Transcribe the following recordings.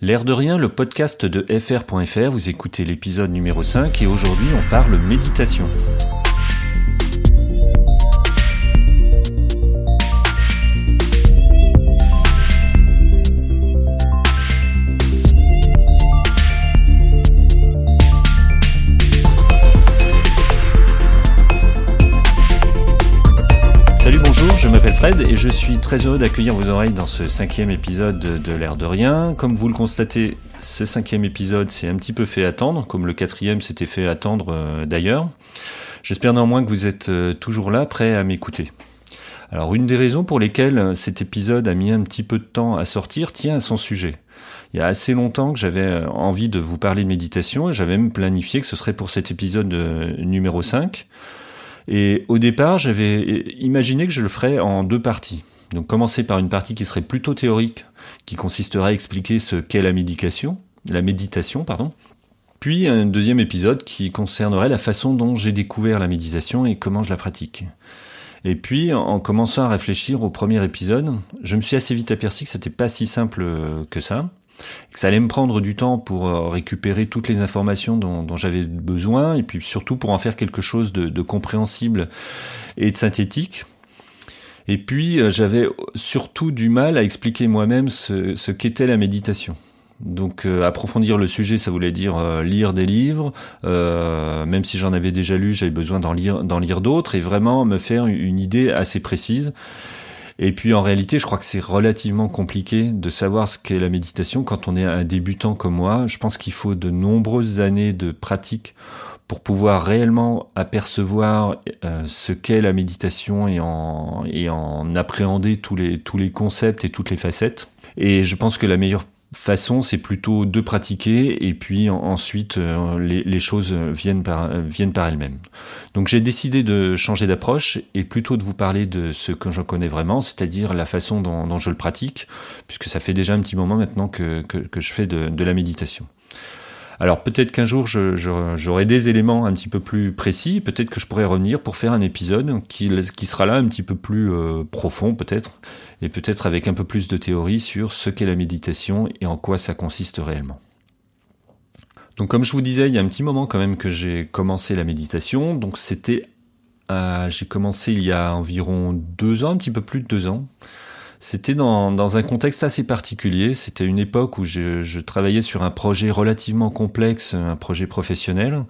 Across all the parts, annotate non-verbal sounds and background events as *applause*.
L'air de rien, le podcast de fr.fr, vous écoutez l'épisode numéro 5 et aujourd'hui on parle méditation. Et je suis très heureux d'accueillir vos oreilles dans ce cinquième épisode de, l'air de rien. Comme vous le constatez, ce cinquième épisode s'est un petit peu fait attendre, comme le quatrième s'était fait attendre euh, d'ailleurs. J'espère néanmoins que vous êtes euh, toujours là, prêts à m'écouter. Alors une des raisons pour lesquelles euh, cet épisode a mis un petit peu de temps à sortir tient à son sujet. Il y a assez longtemps que j'avais envie de vous parler de méditation et j'avais même planifié que ce serait pour cet épisode numéro 5. Et au départ, j'avais imaginé que je le ferais en deux parties. Donc commencer par une partie qui serait plutôt théorique, qui consisterait à expliquer ce qu'est la méditation, la méditation, pardon. Puis un deuxième épisode qui concernerait la façon dont j'ai découvert la méditation et comment je la pratique. Et puis, en commençant à réfléchir au premier épisode, je me suis assez vite aperçu que c'était pas si simple que ça que ça allait me prendre du temps pour euh, récupérer toutes les informations dont, j'avais besoin, et puis surtout pour en faire quelque chose de, compréhensible et de synthétique. Et puis euh, j'avais surtout du mal à expliquer moi-même ce, qu'était la méditation. Donc euh, approfondir le sujet, ça voulait dire lire des livres, même si j'en avais déjà lu, j'avais besoin d'en lire, d'en lire d'autres, et vraiment me faire une idée assez précise. Et puis en réalité, je crois que c'est relativement compliqué de savoir ce qu'est la méditation quand on est un débutant comme moi. Je pense qu'il faut de nombreuses années de pratique pour pouvoir réellement apercevoir euh, ce qu'est la méditation et en, appréhender tous les concepts et toutes les facettes. Et je pense que la meilleure façon, c'est plutôt de pratiquer et puis ensuite euh, les, choses viennent par, viennent par elles-mêmes. Donc j'ai décidé de changer d'approche et plutôt de vous parler de ce que j'en connais vraiment, c'est-à-dire la façon dont, je le pratique, puisque ça fait déjà un petit moment maintenant que, que, je fais de la méditation. Alors peut-être qu'un jour j'aurai des éléments un petit peu plus précis, peut-être que je pourrais revenir pour faire un épisode qui, qui sera là un petit peu plus euh, profond peut-être, et peut-être avec un peu plus de théorie sur ce qu'est la méditation et en quoi ça consiste réellement. Donc comme je vous disais, il y a un petit moment quand même que j'ai commencé la méditation, donc c'était... Euh, j'ai commencé il y a environ deux ans, un petit peu plus de deux ans. C'était dans, dans, un contexte assez particulier. C'était une époque où je, travaillais sur un projet relativement complexe, un projet professionnel,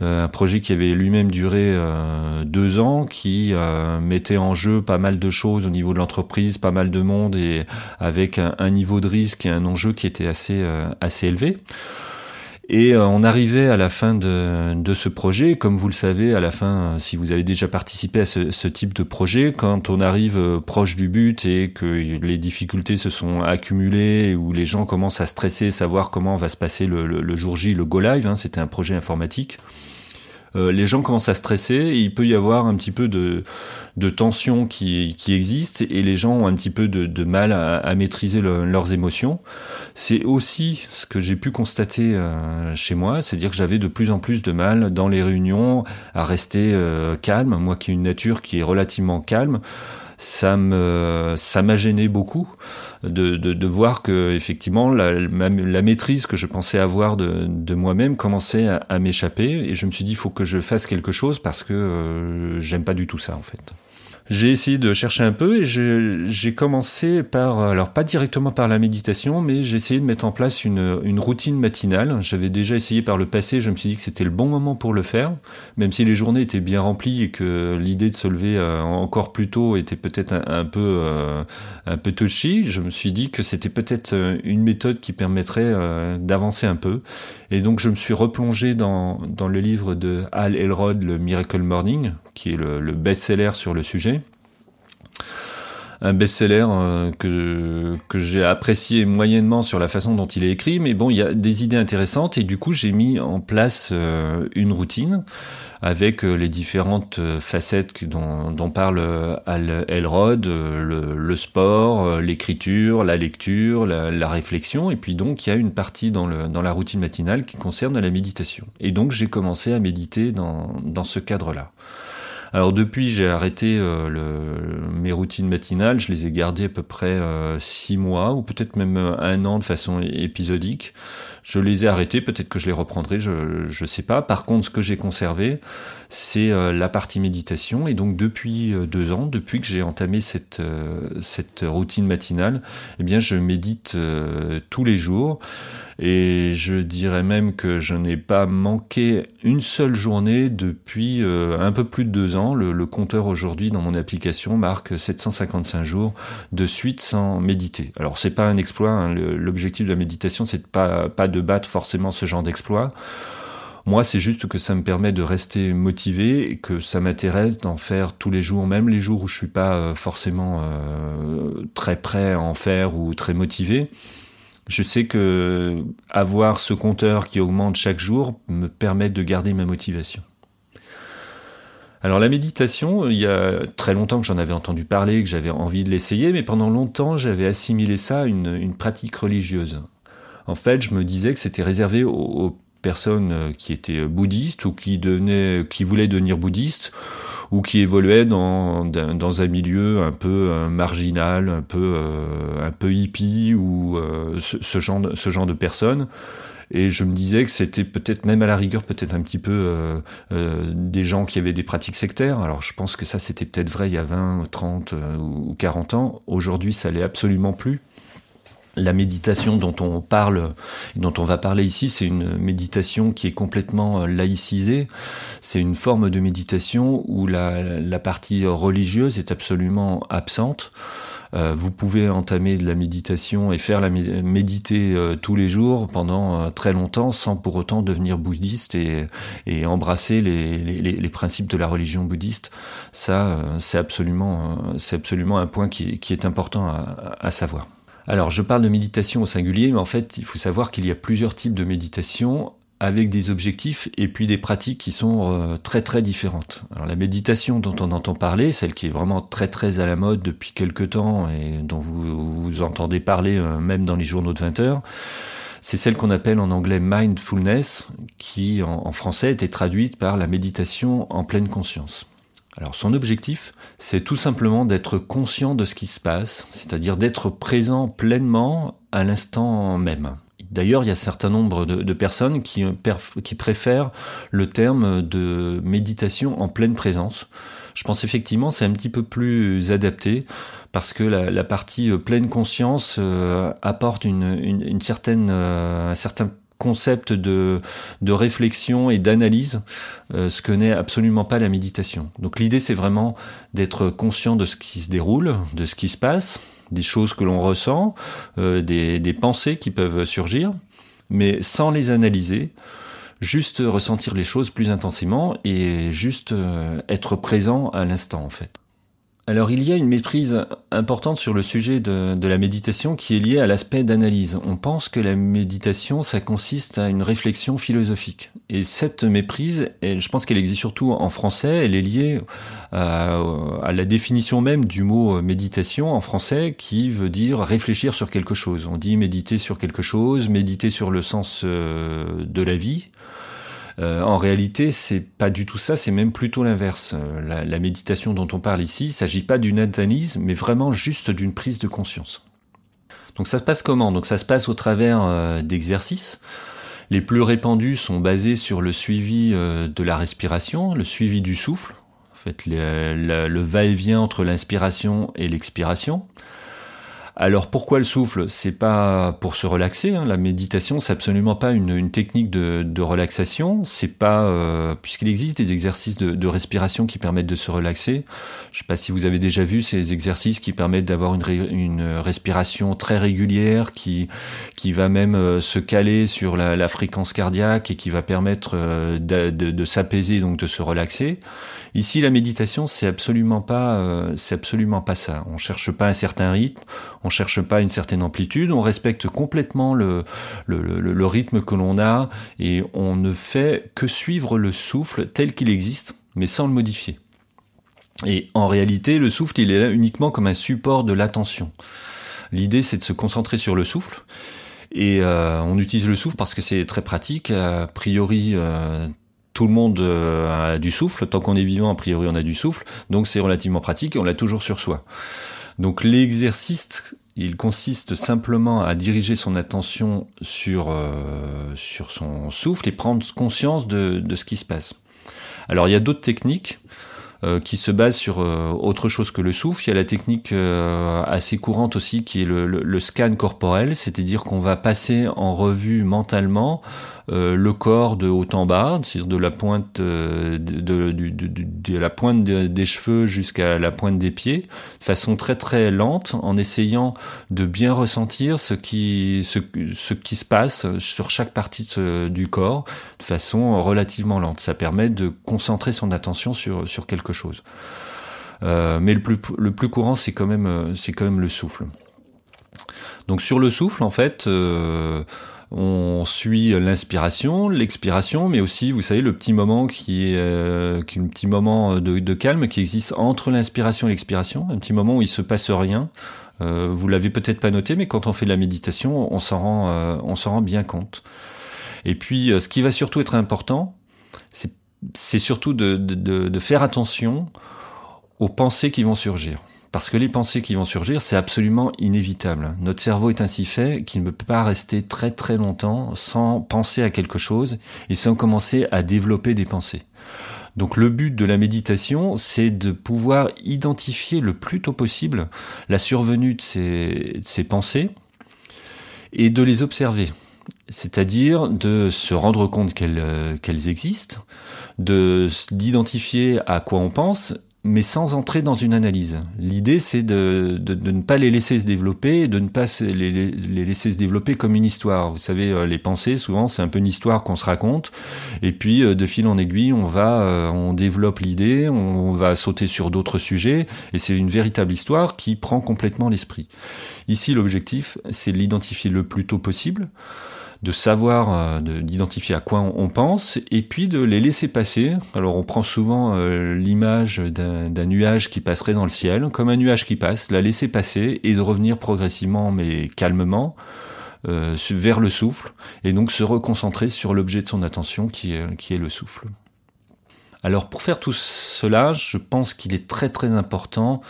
euh, un projet qui avait lui-même duré euh, deux ans, qui euh, mettait en jeu pas mal de choses au niveau de l'entreprise, pas mal de monde et avec un, un, niveau de risque et un enjeu qui était assez assez élevé. Et euh, on arrivait à la fin de, ce projet, comme vous le savez, à la fin, euh, si vous avez déjà participé à ce, type de projet, quand on arrive euh, proche du but et que les difficultés se sont accumulées, où les gens commencent à stresser, savoir comment va se passer le, le, jour J, le Go Live, hein, c'était un projet informatique, euh, les gens commencent à stresser, et il peut y avoir un petit peu de, de tension qui, qui existe et les gens ont un petit peu de, de mal à, à maîtriser leurs émotions. C'est aussi ce que j'ai pu constater euh, chez moi, c'est-à-dire que j'avais de plus en plus de mal dans les réunions à rester euh, calme, moi qui ai une nature qui est relativement calme ça me ça m'a gêné beaucoup de, de, de, voir que effectivement la, la, maîtrise que je pensais avoir de, de moi-même commençait à, à m'échapper. Et je me suis dit il faut que je fasse quelque chose parce que euh, j'aime pas du tout ça en fait j'ai essayé de chercher un peu et j'ai commencé par, alors pas directement par la méditation, mais j'ai essayé de mettre en place une, une routine matinale. J'avais déjà essayé par le passé, je me suis dit que c'était le bon moment pour le faire, même si les journées étaient bien remplies et que l'idée de se lever euh, encore plus tôt était peut-être un, peu euh, un peu touchy. Je me suis dit que c'était peut-être euh, une méthode qui permettrait d'avancer un peu. Et donc je me suis replongé dans, le livre de Hal Elrod, le Miracle Morning, qui est le, le best-seller sur le sujet un best-seller euh, que, que j'ai apprécié moyennement sur la façon dont il est écrit, mais bon, il y a des idées intéressantes et du coup j'ai mis en place euh, une routine avec euh, les différentes facettes dont, dont parle Al Elrod, le, le sport, l'écriture, la lecture, la, la, réflexion, et puis donc il y a une partie dans, le, dans la routine matinale qui concerne la méditation. Et donc j'ai commencé à méditer dans, dans ce cadre-là. Alors depuis, j'ai arrêté euh, mes routines matinales. Je les ai gardées à peu près euh, six mois ou peut-être même euh, un an de façon épisodique. Je les ai arrêtés. Peut-être que je les reprendrai. Je je sais pas. Par contre, ce que j'ai conservé, c'est la partie méditation. Et donc depuis deux ans, depuis que j'ai entamé cette cette routine matinale, eh bien, je médite tous les jours. Et je dirais même que je n'ai pas manqué une seule journée depuis euh, un peu plus de deux ans. Le, compteur aujourd'hui dans mon application marque 755 jours de suite sans méditer. Alors c'est pas un exploit. Hein. L'objectif de la méditation, c'est pas pas de battre forcément ce genre d'exploit. Moi, c'est juste que ça me permet de rester motivé et que ça m'intéresse d'en faire tous les jours, même les jours où je suis pas euh, forcément euh, très prêt à en faire ou très motivé. Je sais que avoir ce compteur qui augmente chaque jour me permet de garder ma motivation. Alors la méditation, il y a très longtemps que j'en avais entendu parler, que j'avais envie de l'essayer, mais pendant longtemps j'avais assimilé ça à une, pratique religieuse. En fait, je me disais que c'était réservé aux, personnes qui étaient bouddhistes ou qui devenaient, qui voulaient devenir bouddhistes ou qui évoluait dans, un milieu un peu euh, marginal, un peu, euh, hippie, ou euh, ce, genre de, ce genre personnes. Et je me disais que c'était peut-être même à la rigueur, peut-être un petit peu des gens qui avaient des pratiques sectaires. Alors je pense que ça c'était peut-être vrai il y a 20, 30 ou 40 ans. Aujourd'hui ça l'est absolument plus la méditation dont on parle, dont on va parler ici, c'est une méditation qui est complètement euh, laïcisée. C'est une forme de méditation où la, partie religieuse est absolument absente. Euh, vous pouvez entamer de la méditation et faire la méditer euh, tous les jours pendant très longtemps sans pour autant devenir bouddhiste et, embrasser les, principes de la religion bouddhiste. Ça, c'est absolument, c'est absolument un point qui, est important à savoir. Alors, je parle de méditation au singulier, mais en fait, il faut savoir qu'il y a plusieurs types de méditation avec des objectifs et puis des pratiques qui sont euh, très très différentes. Alors la méditation dont on entend parler, celle qui est vraiment très très à la mode depuis quelques temps et dont vous, vous entendez parler euh, même dans les journaux de 20 heures, c'est celle qu'on appelle en anglais mindfulness, qui en français était traduite par la méditation en pleine conscience. Alors son objectif, c'est tout simplement d'être conscient de ce qui se passe, c'est-à-dire d'être présent pleinement à l'instant même. D'ailleurs, il y a un certain nombre de, personnes qui, qui, préfèrent le terme de méditation en pleine présence. Je pense effectivement c'est un petit peu plus adapté parce que la, partie pleine conscience euh, apporte une, certaine, euh, un certain concept de, de réflexion et d'analyse, euh, ce que n'est absolument pas la méditation. Donc l'idée c'est vraiment d'être conscient de ce qui se déroule, de ce qui se passe, des choses que l'on ressent, euh, des, des pensées qui peuvent surgir, mais sans les analyser, juste ressentir les choses plus intensément et juste euh, être présent à l'instant en fait. Alors il y a une méprise importante sur le sujet de, la méditation qui est liée à l'aspect d'analyse. On pense que la méditation, ça consiste à une réflexion philosophique. Et cette méprise, je pense qu'elle existe surtout en français, elle est liée à, à, la définition même du mot méditation en français qui veut dire réfléchir sur quelque chose. On dit méditer sur quelque chose, méditer sur le sens euh, de la vie. Euh, en réalité, c'est pas du tout ça, c'est même plutôt l'inverse. Euh, la, méditation dont on parle ici, il s'agit pas d'une analyse, mais vraiment juste d'une prise de conscience. Donc ça se passe comment? Donc ça se passe au travers euh, d'exercices. Les plus répandus sont basés sur le suivi de la respiration, le suivi du souffle, en fait le va-et-vient entre l'inspiration et l'expiration. Alors pourquoi le souffle? C'est pas pour se relaxer. Hein. La méditation, c'est absolument pas une, technique de, relaxation. C'est pas euh, puisqu'il existe des exercices de, respiration qui permettent de se relaxer. Je sais pas si vous avez déjà vu ces exercices qui permettent d'avoir une, respiration très régulière, qui qui va même euh, se caler sur la, fréquence cardiaque et qui va permettre euh, de, de s'apaiser donc de se relaxer. Ici, la méditation, c'est absolument pas, euh, c'est absolument pas ça. On cherche pas un certain rythme, on cherche pas une certaine amplitude, on respecte complètement le, le, rythme que l'on a et on ne fait que suivre le souffle tel qu'il existe, mais sans le modifier. Et en réalité, le souffle, il est là uniquement comme un support de l'attention. L'idée, c'est de se concentrer sur le souffle. Et euh, on utilise le souffle parce que c'est très pratique. A priori, euh, tout le monde a du souffle. Tant qu'on est vivant, a priori, on a du souffle. Donc c'est relativement pratique et on l'a toujours sur soi. Donc l'exercice, il consiste simplement à diriger son attention sur, sur son souffle et prendre conscience de, de ce qui se passe. Alors il y a d'autres techniques. Euh, qui se base sur euh, autre chose que le souffle. Il y a la technique euh, assez courante aussi qui est le, scan corporel, c'est-à-dire qu'on va passer en revue mentalement euh, le corps de haut en bas, c'est-à-dire de la pointe euh, de, la pointe des cheveux jusqu'à la pointe des pieds, de façon très très lente, en essayant de bien ressentir ce qui ce, ce qui se passe sur chaque partie du corps, de façon relativement lente. Ça permet de concentrer son attention sur sur quelque chose. Euh, mais le plus le plus courant, c'est quand même c'est quand même le souffle. Donc sur le souffle, en fait. Euh, on suit l'inspiration, l'expiration, mais aussi, vous savez, le petit moment qui est, euh, un petit moment de, calme qui existe entre l'inspiration et l'expiration, un petit moment où il se passe rien. Euh, vous l'avez peut-être pas noté, mais quand on fait de la méditation, on s'en rend, euh, on s'en rend bien compte. Et puis, ce qui va surtout être important, c'est surtout de faire attention aux pensées qui vont surgir. Parce que les pensées qui vont surgir, c'est absolument inévitable. Notre cerveau est ainsi fait qu'il ne peut pas rester très très longtemps sans penser à quelque chose et sans commencer à développer des pensées. Donc le but de la méditation, c'est de pouvoir identifier le plus tôt possible la survenue de ces, pensées et de les observer. C'est-à-dire de se rendre compte qu'elles euh, existent, de d'identifier à quoi on pense mais sans entrer dans une analyse. L'idée, c'est de, de, de, ne pas les laisser se développer, de ne pas les, les, laisser se développer comme une histoire. Vous savez, euh, les pensées, souvent, c'est un peu une histoire qu'on se raconte, et puis euh, de fil en aiguille, on va, euh, on développe l'idée, on va sauter sur d'autres sujets, et c'est une véritable histoire qui prend complètement l'esprit. Ici, l'objectif, c'est de l'identifier le plus tôt possible de savoir, euh, d'identifier à quoi on, pense, et puis de les laisser passer. Alors on prend souvent euh, l'image d'un nuage qui passerait dans le ciel, comme un nuage qui passe, la laisser passer et de revenir progressivement mais calmement euh, vers le souffle, et donc se reconcentrer sur l'objet de son attention qui est, qui est le souffle. Alors pour faire tout cela, je pense qu'il est très très important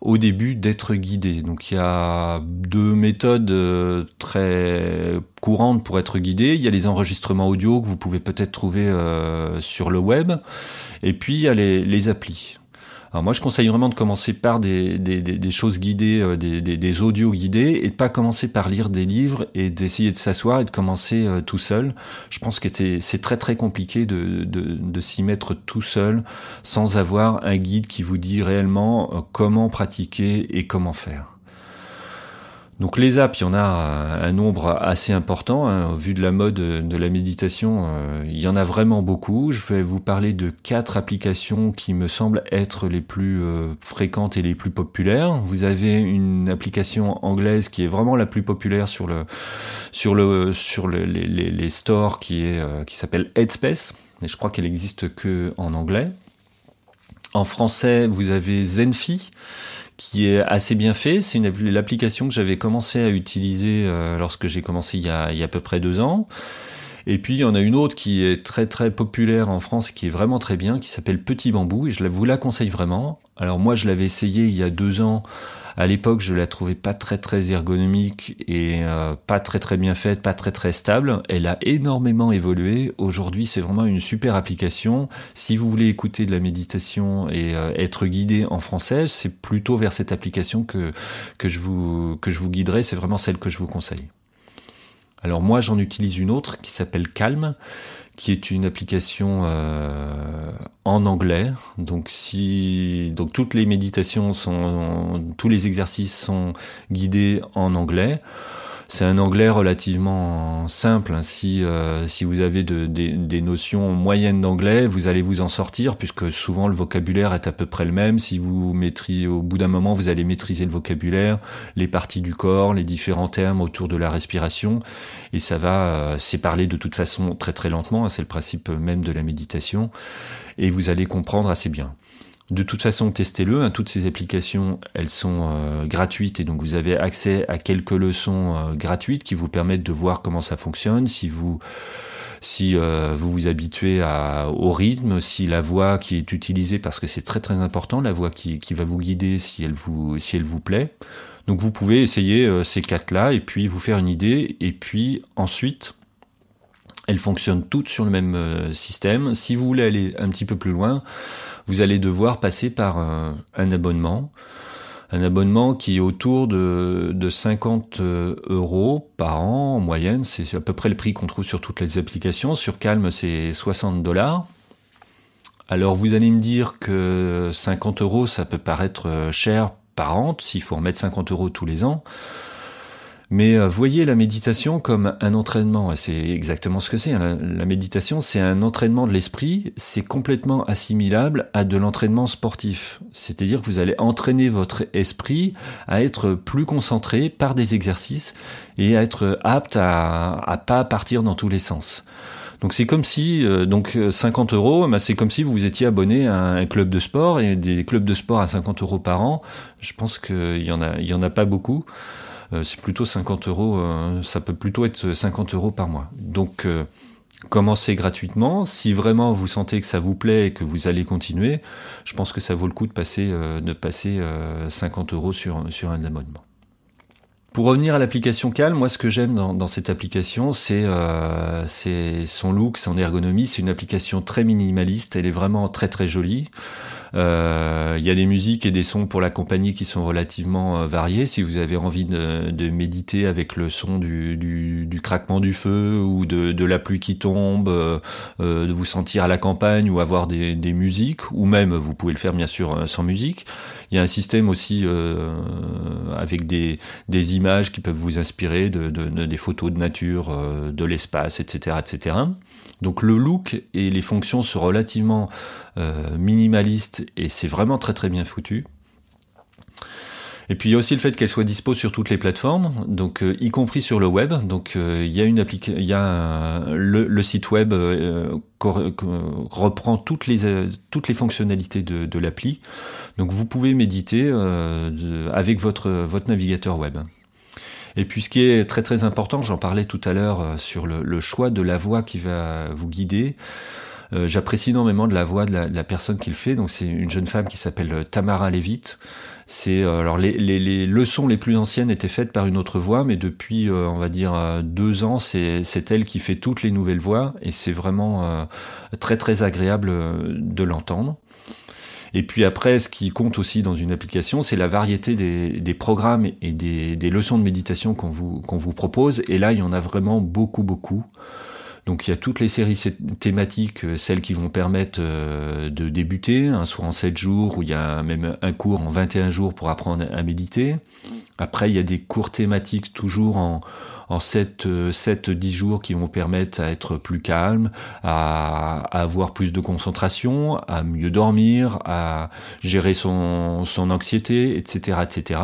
au début d'être guidé. Donc il y a deux méthodes euh, très courantes pour être guidé. Il y a les enregistrements audio que vous pouvez peut-être trouver euh, sur le web, et puis il y a les, les applis. Alors moi, je conseille vraiment de commencer par des, des, choses guidées, euh, des, des, audios guidés, et de pas commencer par lire des livres et d'essayer de s'asseoir et de commencer euh, tout seul. Je pense que c'est très très compliqué de, de, de s'y mettre tout seul sans avoir un guide qui vous dit réellement euh, comment pratiquer et comment faire. Donc les apps, il y en a un nombre assez important. Hein. Vu de la mode de la méditation, euh, il y en a vraiment beaucoup. Je vais vous parler de quatre applications qui me semblent être les plus euh, fréquentes et les plus populaires. Vous avez une application anglaise qui est vraiment la plus populaire sur le sur le sur les, les, stores qui est euh, qui s'appelle Headspace. Et je crois qu'elle existe que en anglais. En français, vous avez Zenfi qui est assez bien fait. C'est l'application que j'avais commencé à utiliser euh, lorsque j'ai commencé il y, a, il y a à peu près deux ans. Et puis il y en a une autre qui est très très populaire en France, qui est vraiment très bien, qui s'appelle Petit Bambou, et je vous la conseille vraiment. Alors moi je l'avais essayé il y a deux ans à l'époque, je la trouvais pas très très ergonomique et euh, pas très très bien faite, pas très très stable. Elle a énormément évolué. Aujourd'hui, c'est vraiment une super application. Si vous voulez écouter de la méditation et euh, être guidé en français, c'est plutôt vers cette application que que je vous que je vous guiderai. C'est vraiment celle que je vous conseille. Alors moi, j'en utilise une autre qui s'appelle Calm qui est une application euh, en anglais. Donc si donc toutes les méditations sont tous les exercices sont guidés en anglais. C'est un anglais relativement simple. Hein. Si, euh, si vous avez de, des notions moyennes d'anglais, vous allez vous en sortir puisque souvent le vocabulaire est à peu près le même. Si vous maîtrisez, au bout d'un moment, vous allez maîtriser le vocabulaire, les parties du corps, les différents termes autour de la respiration, et ça va euh, de toute façon très très lentement. Hein. C'est le principe même de la méditation, et vous allez comprendre assez bien. De toute façon, testez-le. Hein. Toutes ces applications, elles sont euh, gratuites et donc vous avez accès à quelques leçons euh, gratuites qui vous permettent de voir comment ça fonctionne. Si vous si vous vous habituez à, au rythme, si la voix qui est utilisée, parce que c'est très très important, la voix qui, qui va vous guider, si elle vous, si elle vous plaît. Donc vous pouvez essayer ces quatre-là et puis vous faire une idée. Et puis ensuite, elles fonctionnent toutes sur le même système. Si vous voulez aller un petit peu plus loin, vous allez devoir passer par un, abonnement. Un abonnement qui est autour de, de 50 euh, euros par an en moyenne. C'est à peu près le prix qu'on trouve sur toutes les applications. Sur Calm, c'est 60 dollars. Alors vous allez me dire que 50 euros, ça peut paraître euh, cher par an, s'il faut remettre 50 euros tous les ans. Mais euh, voyez la méditation comme un entraînement. C'est exactement ce que c'est. Hein. La, méditation, c'est un entraînement de l'esprit. C'est complètement assimilable à de l'entraînement sportif. C'est-à-dire que vous allez entraîner votre esprit à être plus concentré par des exercices et à être apte à, à pas partir dans tous les sens. Donc c'est comme si, euh, donc 50 euros, bah, c'est comme si vous vous étiez abonné à un club de sport et des clubs de sport à 50 euros par an. Je pense qu'il y y en a pas beaucoup. Euh, c'est plutôt 50 euros, euh, ça peut plutôt être 50 euros par mois. Donc euh, commencez gratuitement. Si vraiment vous sentez que ça vous plaît et que vous allez continuer, je pense que ça vaut le coup de passer, de passer 50 euros sur, sur un abonnement. Pour revenir à l'application Calm, moi ce que j'aime dans, cette application, c'est son look, son ergonomie. C'est une application très minimaliste, elle est vraiment très très jolie. Euh, il y a des musiques et des sons pour la compagnie qui sont relativement euh, variés. Si vous avez envie de, de méditer avec le son du, du, du, craquement du feu ou de, de la pluie qui tombe, euh, de vous sentir à la campagne ou avoir des, des, musiques, ou même vous pouvez le faire bien sûr sans musique. Il y a un système aussi avec des, des images qui peuvent vous inspirer, de, de des photos de nature, de l'espace, etc., etc. Donc le look et les fonctions sont relativement euh, minimalistes et c'est vraiment très très bien foutu. Et puis il y a aussi le fait qu'elle soit dispo sur toutes les plateformes, donc euh, y compris sur le web. Donc euh, il y a une il y a le, site web reprend toutes les toutes les fonctionnalités de, de l'appli. Donc vous pouvez méditer avec votre votre navigateur web. Et puis ce qui est très très important, j'en parlais tout à l'heure euh, sur le, choix de la voix qui va vous guider. Euh, j'apprécie énormément de la voix de la, personne qui le fait. Donc c'est une jeune femme qui s'appelle euh, Tamara Levitt. C'est alors les, leçons les plus anciennes étaient faites par une autre voix, mais depuis on va dire deux ans, c'est elle qui fait toutes les nouvelles voix et c'est vraiment très très agréable de l'entendre. Et puis après, ce qui compte aussi dans une application, c'est la variété des, programmes et des, leçons de méditation qu'on vous, qu'on vous propose. Et là, il y en a vraiment beaucoup, beaucoup. Donc il y a toutes les séries thématiques, euh, celles qui vont permettre euh, de débuter, un soit en 7 jours, ou il y a même un cours en 21 jours pour apprendre à méditer. Après, il y a des cours thématiques toujours en, en 7, 7, 10 jours qui vont permettre à être plus calme, à, avoir plus de concentration, à mieux dormir, à gérer son, son anxiété, etc., etc.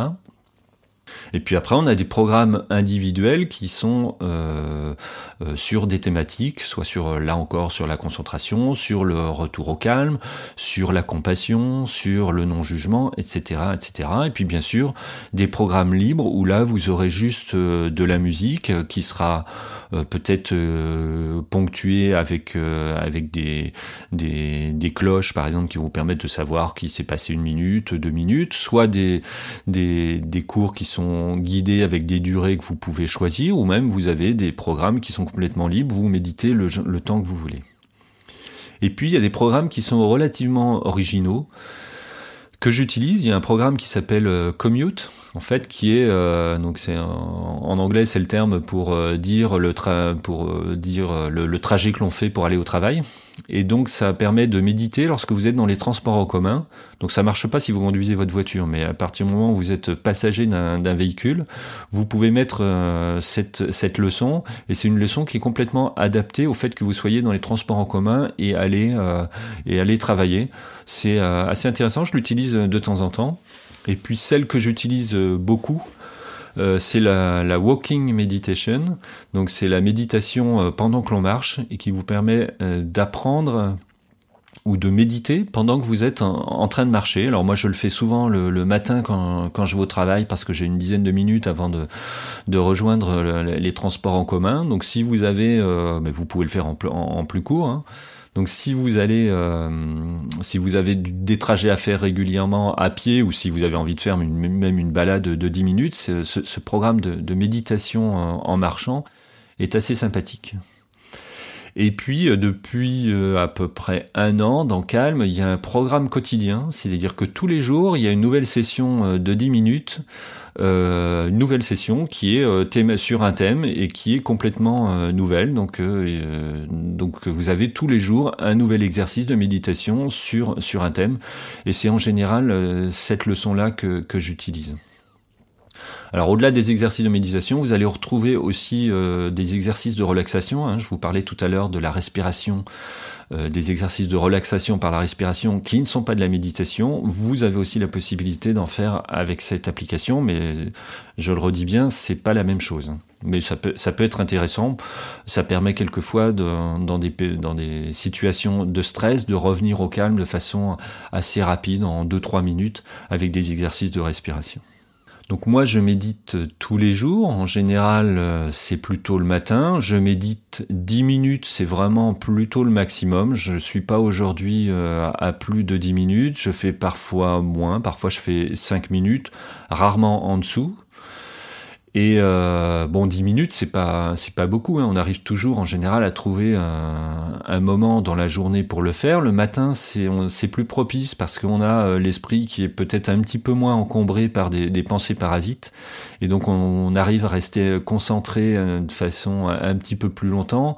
Et puis après, on a des programmes individuels qui sont euh, euh, sur des thématiques, soit sur là encore sur la concentration, sur le retour au calme, sur la compassion, sur le non-jugement, etc., etc. Et puis bien sûr des programmes libres où là vous aurez juste euh, de la musique qui sera peut-être ponctuée avec avec des, des des cloches par exemple qui vont permettre de savoir qu'il s'est passé une minute, deux minutes, soit des des des cours qui sont guidés avec des durées que vous pouvez choisir, ou même vous avez des programmes qui sont complètement libres, vous méditez le, le temps que vous voulez. Et puis il y a des programmes qui sont relativement originaux que j'utilise. Il y a un programme qui s'appelle euh, Commute, en fait, qui est euh, donc c'est en, anglais c'est le terme pour euh, dire le tra pour dire le trajet que l'on fait pour aller au travail. Et donc ça permet de méditer lorsque vous êtes dans les transports en commun. Donc ça marche pas si vous conduisez votre voiture, mais à partir du moment où vous êtes passager d'un véhicule, vous pouvez mettre euh, cette, cette leçon. Et c'est une leçon qui est complètement adaptée au fait que vous soyez dans les transports en commun et aller euh, et aller travailler. C'est euh, assez intéressant. Je l'utilise de temps en temps. Et puis celle que j'utilise beaucoup, euh, c'est la, la, walking meditation. Donc c'est la méditation euh, pendant que l'on marche et qui vous permet euh, d'apprendre ou de méditer pendant que vous êtes en, train de marcher. Alors moi je le fais souvent le, matin quand, quand, je vais au travail parce que j'ai une dizaine de minutes avant de, de rejoindre les transports en commun. Donc si vous avez, euh, mais vous pouvez le faire en, plus court. Hein. Donc si vous allez, euh, si vous avez des trajets à faire régulièrement à pied ou si vous avez envie de faire même une balade de 10 minutes, ce, programme de méditation en marchant est assez sympathique. Et puis, euh, depuis euh, à peu près un an, dans Calme, il y a un programme quotidien, c'est-à-dire que tous les jours, il y a une nouvelle session euh, de 10 minutes, euh, une nouvelle session qui est sur un thème et qui est complètement nouvelle. Donc, donc, vous avez tous les jours un nouvel exercice de méditation sur, sur un thème. Et c'est en général cette leçon-là que, que j'utilise. Alors au-delà des exercices de méditation, vous allez retrouver aussi euh, des exercices de relaxation. Hein. Je vous parlais tout à l'heure de la respiration, euh, des exercices de relaxation par la respiration qui ne sont pas de la méditation. Vous avez aussi la possibilité d'en faire avec cette application, mais je le redis bien, c'est pas la même chose. Mais ça peut, ça peut être intéressant. Ça permet quelquefois dans, des, dans des situations de stress de revenir au calme de façon assez rapide, en 2-3 minutes, avec des exercices de respiration. Donc moi je médite tous les jours, en général euh, c'est plutôt le matin, je médite 10 minutes, c'est vraiment plutôt le maximum, je suis pas aujourd'hui euh, à plus de 10 minutes, je fais parfois moins, parfois je fais 5 minutes, rarement en dessous, et euh, bon, 10 minutes, c'est pas c'est pas beaucoup. Hein. On arrive toujours en général à trouver un, moment dans la journée pour le faire. Le matin, c'est c'est plus propice parce qu'on a euh, l'esprit qui est peut-être un petit peu moins encombré par des, pensées parasites, et donc on, arrive à rester concentré euh, de façon un petit peu plus longtemps.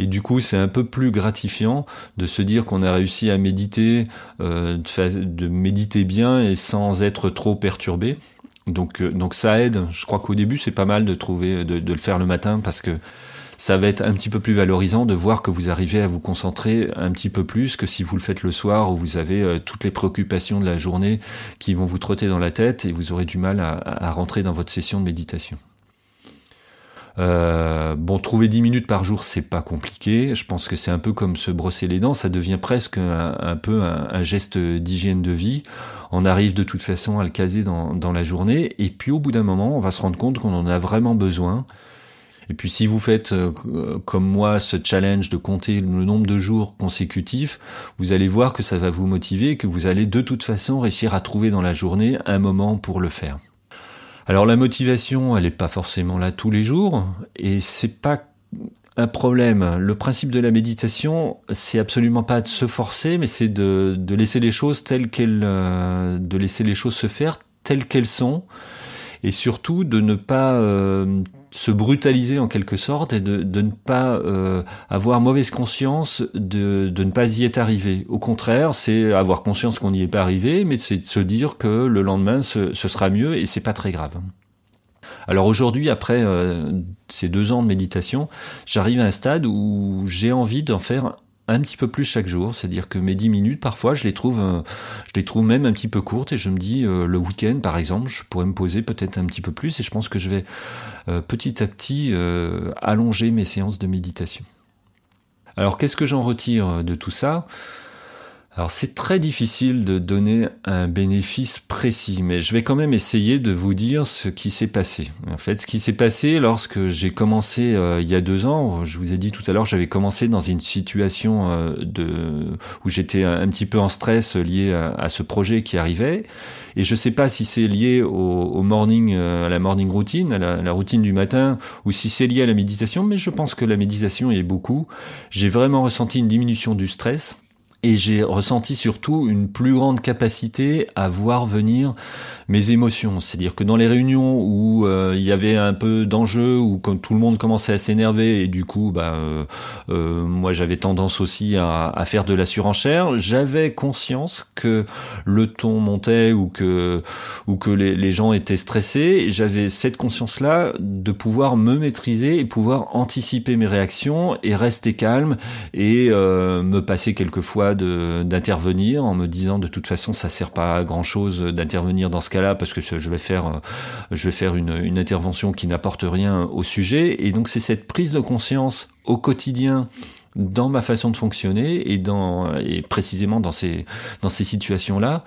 Et du coup, c'est un peu plus gratifiant de se dire qu'on a réussi à méditer, de méditer bien et sans être trop perturbé. Donc, euh, donc ça aide. Je crois qu'au début, c'est pas mal de trouver, de, le faire le matin parce que ça va être un petit peu plus valorisant de voir que vous arrivez à vous concentrer un petit peu plus que si vous le faites le soir où vous avez euh, toutes les préoccupations de la journée qui vont vous trotter dans la tête et vous aurez du mal à rentrer dans votre session de méditation. Euh, bon, trouver 10 minutes par jour, c'est pas compliqué. Je pense que c'est un peu comme se brosser les dents. Ça devient presque un, peu un, geste d'hygiène de vie. On arrive de toute façon à le caser dans, la journée. Et puis au bout d'un moment, on va se rendre compte qu'on en a vraiment besoin. Et puis si vous faites euh, comme moi ce challenge de compter le nombre de jours consécutifs, vous allez voir que ça va vous motiver, que vous allez de toute façon réussir à trouver dans la journée un moment pour le faire. Alors la motivation, elle n'est pas forcément là tous les jours, et c'est pas un problème. Le principe de la méditation, c'est absolument pas de se forcer, mais c'est de, laisser les choses telles qu'elles, euh, de laisser les choses se faire telles qu'elles sont, et surtout de ne pas euh, se brutaliser en quelque sorte et de, de ne pas euh, avoir mauvaise conscience de, de, ne pas y être arrivé. Au contraire, c'est avoir conscience qu'on n'y est pas arrivé, mais c'est de se dire que le lendemain ce, ce sera mieux et c'est pas très grave. Alors aujourd'hui, après euh, ces deux ans de méditation, j'arrive à un stade où j'ai envie d'en faire un petit peu plus chaque jour, c'est-à-dire que mes 10 minutes, parfois, je les trouve, euh, je les trouve même un petit peu courtes et je me dis, euh, le week-end, par exemple, je pourrais me poser peut-être un petit peu plus et je pense que je vais euh, petit à petit allonger mes séances de méditation. Alors, qu'est-ce que j'en retire de tout ça? Alors c'est très difficile de donner un bénéfice précis, mais je vais quand même essayer de vous dire ce qui s'est passé. En fait, ce qui s'est passé lorsque j'ai commencé euh, il y a deux ans, je vous ai dit tout à l'heure, j'avais commencé dans une situation euh, où j'étais un petit peu en stress lié à, ce projet qui arrivait, et je sais pas si c'est lié au, morning, euh, à la morning routine, à la, routine du matin, ou si c'est lié à la méditation, mais je pense que la méditation est beaucoup. J'ai vraiment ressenti une diminution du stress et j'ai ressenti surtout une plus grande capacité à voir venir mes émotions. C'est-à-dire que dans les réunions où euh, il y avait un peu d'enjeu, où tout le monde commençait à s'énerver, et du coup, bah, euh, euh, moi j'avais tendance aussi à, faire de la surenchère, j'avais conscience que le ton montait ou que, ou que les, les gens étaient stressés. J'avais cette conscience-là de pouvoir me maîtriser et pouvoir anticiper mes réactions et rester calme et me passer quelquefois d'intervenir en me disant de toute façon ça sert pas à grand chose d'intervenir dans ce cas-là parce que je vais faire euh, je vais faire une, intervention qui n'apporte rien au sujet. Et donc c'est cette prise de conscience au quotidien dans ma façon de fonctionner et dans et précisément dans ces dans ces situations là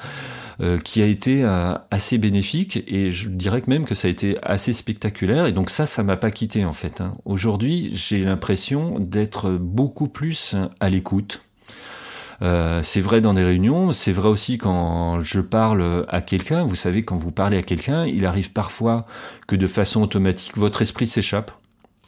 euh, qui a été euh, assez bénéfique. Et je dirais que même que ça a été assez spectaculaire. Et donc ça ça m'a pas quitté en fait hein. aujourd'hui j'ai l'impression d'être beaucoup plus à l'écoute euh, c'est vrai dans des réunions, c'est vrai aussi quand je parle à quelqu'un. Vous savez, quand vous parlez à quelqu'un, il arrive parfois que de façon automatique, votre esprit s'échappe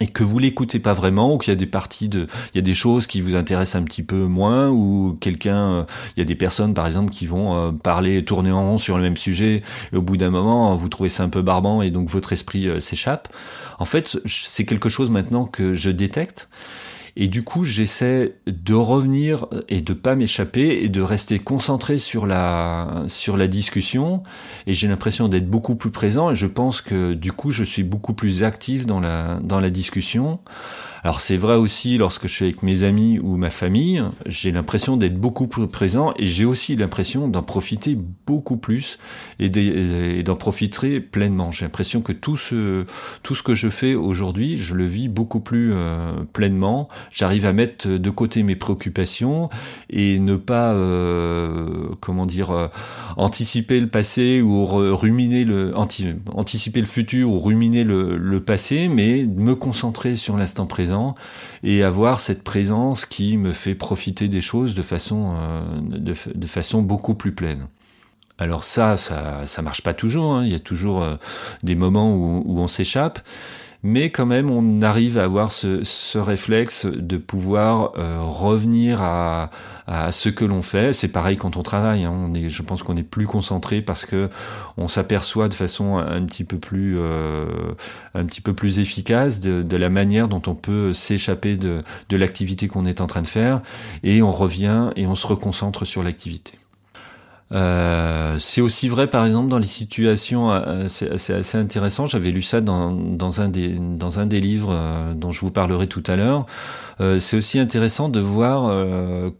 et que vous l'écoutez pas vraiment ou qu'il y a des parties de il y a des choses qui vous intéressent un petit peu moins ou quelqu'un euh, il y a des personnes par exemple qui vont euh, parler tourner en rond sur le même sujet et au bout d'un moment vous trouvez ça un peu barbant et donc votre esprit s'échappe en fait c'est quelque chose maintenant que je détecte et du coup, j'essaie de revenir et de pas m'échapper et de rester concentré sur la, sur la discussion. Et j'ai l'impression d'être beaucoup plus présent et je pense que du coup, je suis beaucoup plus actif dans la, dans la discussion. Alors c'est vrai aussi lorsque je suis avec mes amis ou ma famille, j'ai l'impression d'être beaucoup plus présent et j'ai aussi l'impression d'en profiter beaucoup plus et d'en profiter pleinement. J'ai l'impression que tout ce, tout ce que je fais aujourd'hui, je le vis beaucoup plus euh, pleinement. J'arrive à mettre de côté mes préoccupations et ne pas, euh, comment dire, euh, anticiper le passé ou ruminer le, anticiper le futur ou ruminer le, le passé, mais me concentrer sur l'instant présent et avoir cette présence qui me fait profiter des choses de façon, euh, de, façon beaucoup plus pleine. Alors ça, ça, ça marche pas toujours. Hein. Il y a toujours euh, des moments où, où on s'échappe mais quand même on arrive à avoir ce, ce réflexe de pouvoir euh, revenir à, à, ce que l'on fait. C'est pareil quand on travaille. Hein. On est, je pense qu'on est plus concentré parce que on s'aperçoit de façon un petit peu plus, euh, un petit peu plus efficace de, de, la manière dont on peut s'échapper de, de l'activité qu'on est en train de faire, et on revient et on se reconcentre sur l'activité. Euh, c'est aussi vrai, par exemple, dans les situations, euh, c'est assez intéressant. J'avais lu ça dans, un des dans un des livres euh, dont je vous parlerai tout à l'heure. c'est aussi intéressant de voir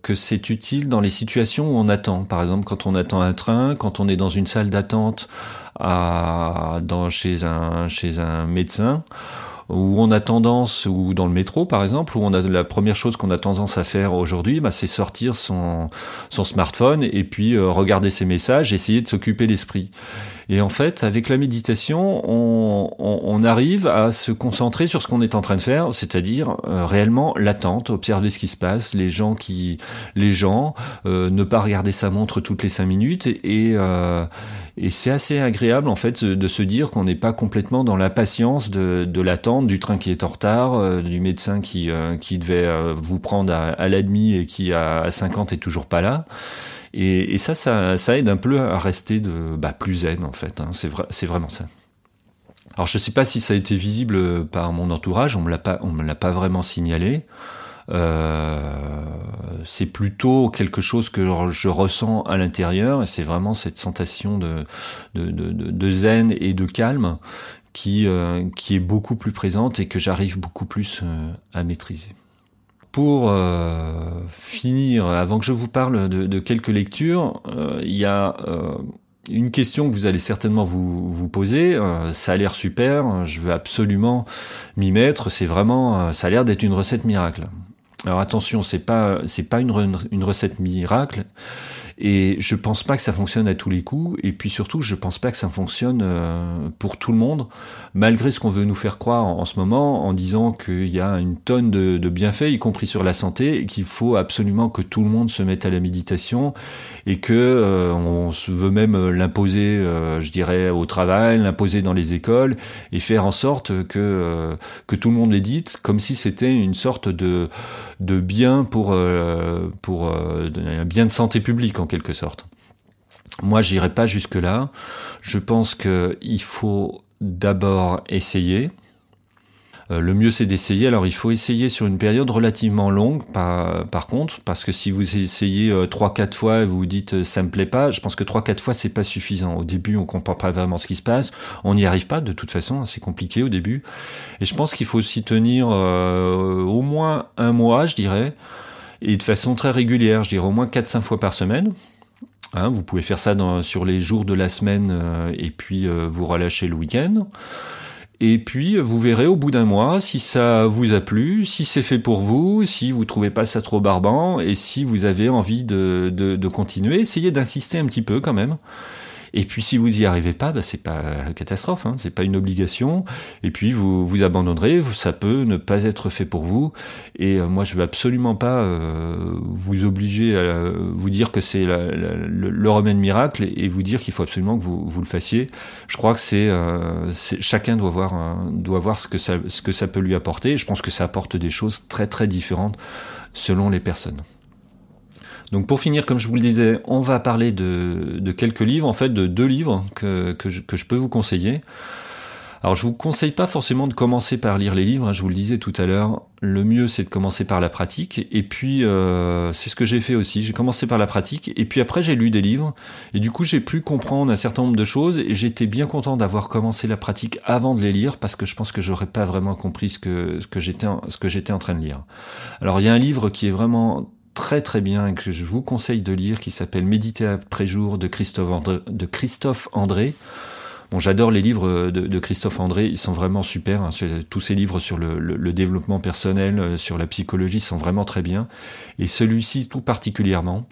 que c'est utile dans les situations où on attend. Par exemple, quand on attend un train, quand on est dans une salle d'attente à dans chez un chez un médecin où on a tendance, ou dans le métro par exemple, où on a la première chose qu'on a tendance à faire aujourd'hui, bah, c'est sortir son, son smartphone et puis euh, regarder ses messages, essayer de s'occuper l'esprit. Et en fait, avec la méditation, on, on, on arrive à se concentrer sur ce qu'on est en train de faire, c'est-à-dire euh, réellement l'attente, observer ce qui se passe, les gens qui, les gens, euh, ne pas regarder sa montre toutes les cinq minutes, et, euh, et c'est assez agréable en fait de se dire qu'on n'est pas complètement dans la patience de, de l'attente du train qui est en retard, du médecin qui, qui devait vous prendre à, l'admi et qui à 50 est toujours pas là. Et, ça, ça, aide un peu à rester de, bah, plus zen en fait. Hein. C'est vrai, c'est vraiment ça. Alors je sais pas si ça a été visible par mon entourage, on me l'a pas, me l'a pas vraiment signalé. Euh, c'est plutôt quelque chose que je ressens à l'intérieur et c'est vraiment cette sensation de, de, zen et de calme qui, euh, qui est beaucoup plus présente et que j'arrive beaucoup plus euh, à maîtriser pour euh, finir, avant que je vous parle de, de quelques lectures, euh, il y a euh, une question que vous allez certainement vous, vous poser. Euh, ça a l'air super, je veux absolument m'y mettre. C'est vraiment, ça a l'air d'être une recette miracle. Alors attention, c'est pas c'est pas une, une recette miracle. Et je pense pas que ça fonctionne à tous les coups. Et puis surtout, je pense pas que ça fonctionne euh, pour tout le monde, malgré ce qu'on veut nous faire croire en, ce moment, en disant qu'il y a une tonne de, de, bienfaits, y compris sur la santé, et qu'il faut absolument que tout le monde se mette à la méditation, et que euh, on veut même l'imposer, euh, je dirais, au travail, l'imposer dans les écoles, et faire en sorte que que tout le monde médite, comme si c'était une sorte de de bien pour pour un bien de santé publique en quelque sorte. Moi, j'irai pas jusque là. Je pense qu'il faut d'abord essayer. Euh, le mieux, c'est d'essayer. Alors, il faut essayer sur une période relativement longue, par, contre, parce que si vous essayez euh, trois, quatre fois et vous vous dites euh, ça me plaît pas, je pense que trois, quatre fois, c'est pas suffisant. Au début, on comprend pas vraiment ce qui se passe. On n'y arrive pas, de toute façon. Hein, c'est compliqué au début. Et je pense qu'il faut s'y tenir au moins un mois, je dirais et de façon très régulière, je dirais au moins 4-5 fois par semaine. Hein, vous pouvez faire ça sur les jours de la semaine euh, et puis euh, vous relâchez le week-end. Et puis, vous verrez au bout d'un mois si ça vous a plu, si c'est fait pour vous, si vous trouvez pas ça trop barbant, et si vous avez envie de, de, de continuer. Essayez d'insister un petit peu quand même. Et puis si vous y arrivez pas, bah, c'est pas catastrophe, hein, c'est pas une obligation. Et puis vous vous abandonnerez, ça peut ne pas être fait pour vous. Et euh, moi je veux absolument pas euh, vous obliger à vous dire que c'est le, remède miracle et, vous dire qu'il faut absolument que vous, vous le fassiez. Je crois que c'est euh, chacun doit voir doit voir ce que ça ce que ça peut lui apporter. Je pense que ça apporte des choses très très différentes selon les personnes. Donc pour finir, comme je vous le disais, on va parler de, quelques livres, en fait de deux livres que, je, peux vous conseiller. Alors je vous conseille pas forcément de commencer par lire les livres, hein, je vous le disais tout à l'heure, le mieux c'est de commencer par la pratique, et puis euh, c'est ce que j'ai fait aussi, j'ai commencé par la pratique, et puis après j'ai lu des livres, et du coup j'ai pu comprendre un certain nombre de choses, et j'étais bien content d'avoir commencé la pratique avant de les lire, parce que je pense que j'aurais pas vraiment compris ce que, ce que j'étais en train de lire. Alors il y a un livre qui est vraiment très très bien et que je vous conseille de lire qui s'appelle Méditer après jour de Christophe André. Bon, j'adore les livres de, Christophe André, ils sont vraiment super. Hein. Tous ces livres sur le, développement personnel, euh, sur la psychologie sont vraiment très bien. Et celui-ci tout particulièrement.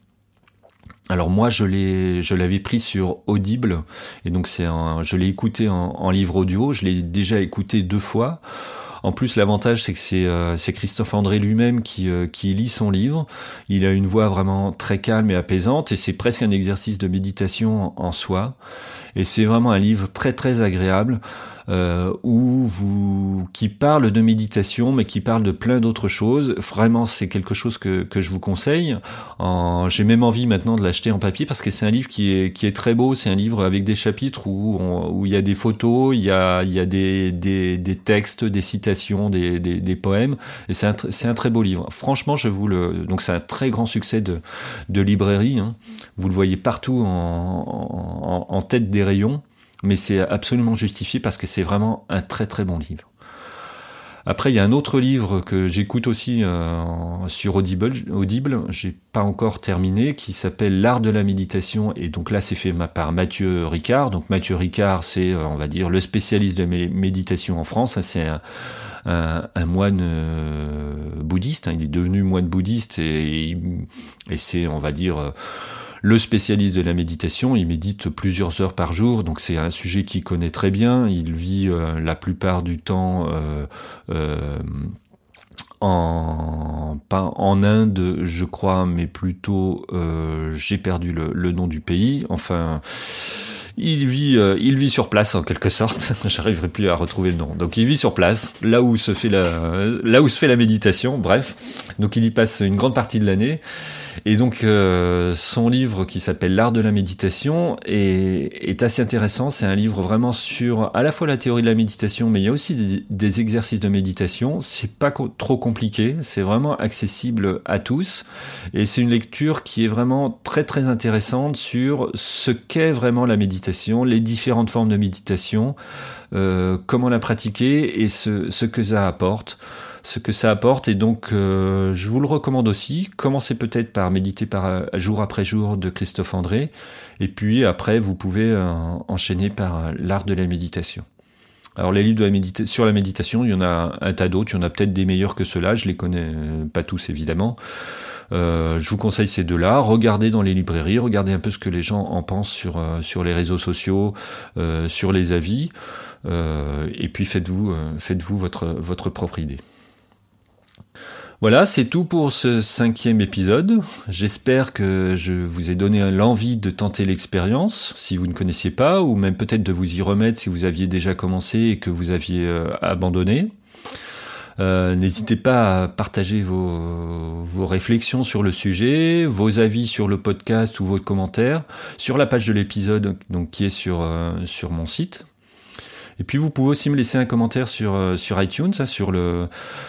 Alors moi, je l'ai, je l'avais pris sur Audible, et donc c'est un, je l'ai écouté en livre audio. Je l'ai déjà écouté deux fois. En plus, l'avantage, c'est que c'est euh, Christophe André lui-même qui, euh, qui lit son livre. Il a une voix vraiment très calme et apaisante, et c'est presque un exercice de méditation en soi. Et c'est vraiment un livre très très agréable euh, où vous qui parle de méditation, mais qui parle de plein d'autres choses. Vraiment, c'est quelque chose que, que je vous conseille. J'ai même envie maintenant de l'acheter en papier parce que c'est un livre qui est qui est très beau. C'est un livre avec des chapitres où où il y a des photos, il y a il y a des des, des textes, des citations, des des, des poèmes. Et c'est un c'est un très beau livre. Franchement, je vous le donc c'est un très grand succès de de librairie. Hein. Vous le voyez partout en, en, en tête des rayons mais c'est absolument justifié parce que c'est vraiment un très très bon livre. Après, il y a un autre livre que j'écoute aussi euh, sur Audible, Audible j'ai pas encore terminé, qui s'appelle L'art de la méditation. Et donc là, c'est fait par Mathieu Ricard. Donc Mathieu Ricard, c'est, euh, on va dire, le spécialiste de méditation en France. C'est un, moine euh, bouddhiste. Hein. Il est devenu moine bouddhiste et, et c'est, on va dire, le spécialiste de la méditation, il médite plusieurs heures par jour, donc c'est un sujet qu'il connaît très bien. Il vit euh, la plupart du temps euh, euh, en pas en Inde, je crois, mais plutôt j'ai perdu le, le, nom du pays. Enfin il vit, euh, il vit sur place en quelque sorte. *laughs* J'arriverai plus à retrouver le nom. Donc il vit sur place, là où se fait la, là où se fait la méditation. Bref, donc il y passe une grande partie de l'année. Et donc euh, son livre qui s'appelle L'art de la méditation est, assez intéressant. C'est un livre vraiment sur à la fois la théorie de la méditation, mais il y a aussi des, des exercices de méditation. C'est pas trop compliqué, c'est vraiment accessible à tous. Et c'est une lecture qui est vraiment très très intéressante sur ce qu'est vraiment la méditation les différentes formes de méditation, euh, comment la pratiquer et ce, que ça apporte. Ce que ça apporte et donc euh, je vous le recommande aussi. Commencez peut-être par méditer par jour après jour de Christophe André et puis après vous pouvez euh, enchaîner par l'art de la méditation. Alors les livres de la sur la méditation, il y en a un tas d'autres, il y en a peut-être des meilleurs que ceux-là, je les connais pas tous évidemment. Euh, je vous conseille ces deux-là. Regardez dans les librairies, regardez un peu ce que les gens en pensent sur, euh, sur les réseaux sociaux, euh, sur les avis, et puis faites-vous faites-vous votre, votre propre idée. Voilà, c'est tout pour ce cinquième épisode. J'espère que je vous ai donné l'envie de tenter l'expérience, si vous ne connaissiez pas, ou même peut-être de vous y remettre si vous aviez déjà commencé et que vous aviez abandonné. Euh, n'hésitez pas à partager vos, réflexions sur le sujet, vos avis sur le podcast ou vos commentaires sur la page de l'épisode qui est sur, euh, sur mon site. Et puis vous pouvez aussi me laisser un commentaire sur, euh, sur iTunes, hein, sur, le,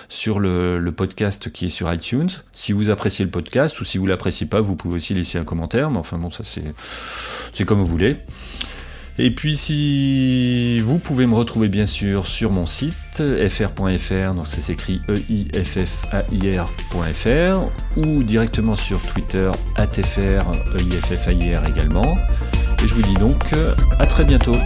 sur le, podcast qui est sur iTunes. Si vous appréciez le podcast ou si vous l'appréciez pas, vous pouvez aussi laisser un commentaire. Mais enfin bon, ça c'est comme vous voulez. Et puis si vous pouvez me retrouver bien sûr sur mon site fr.fr, donc ça s'écrit e-i-f-f-a-i-r.fr ou directement sur Twitter atfr e-i-f-f-a-i-r également. Et je vous dis donc à très bientôt.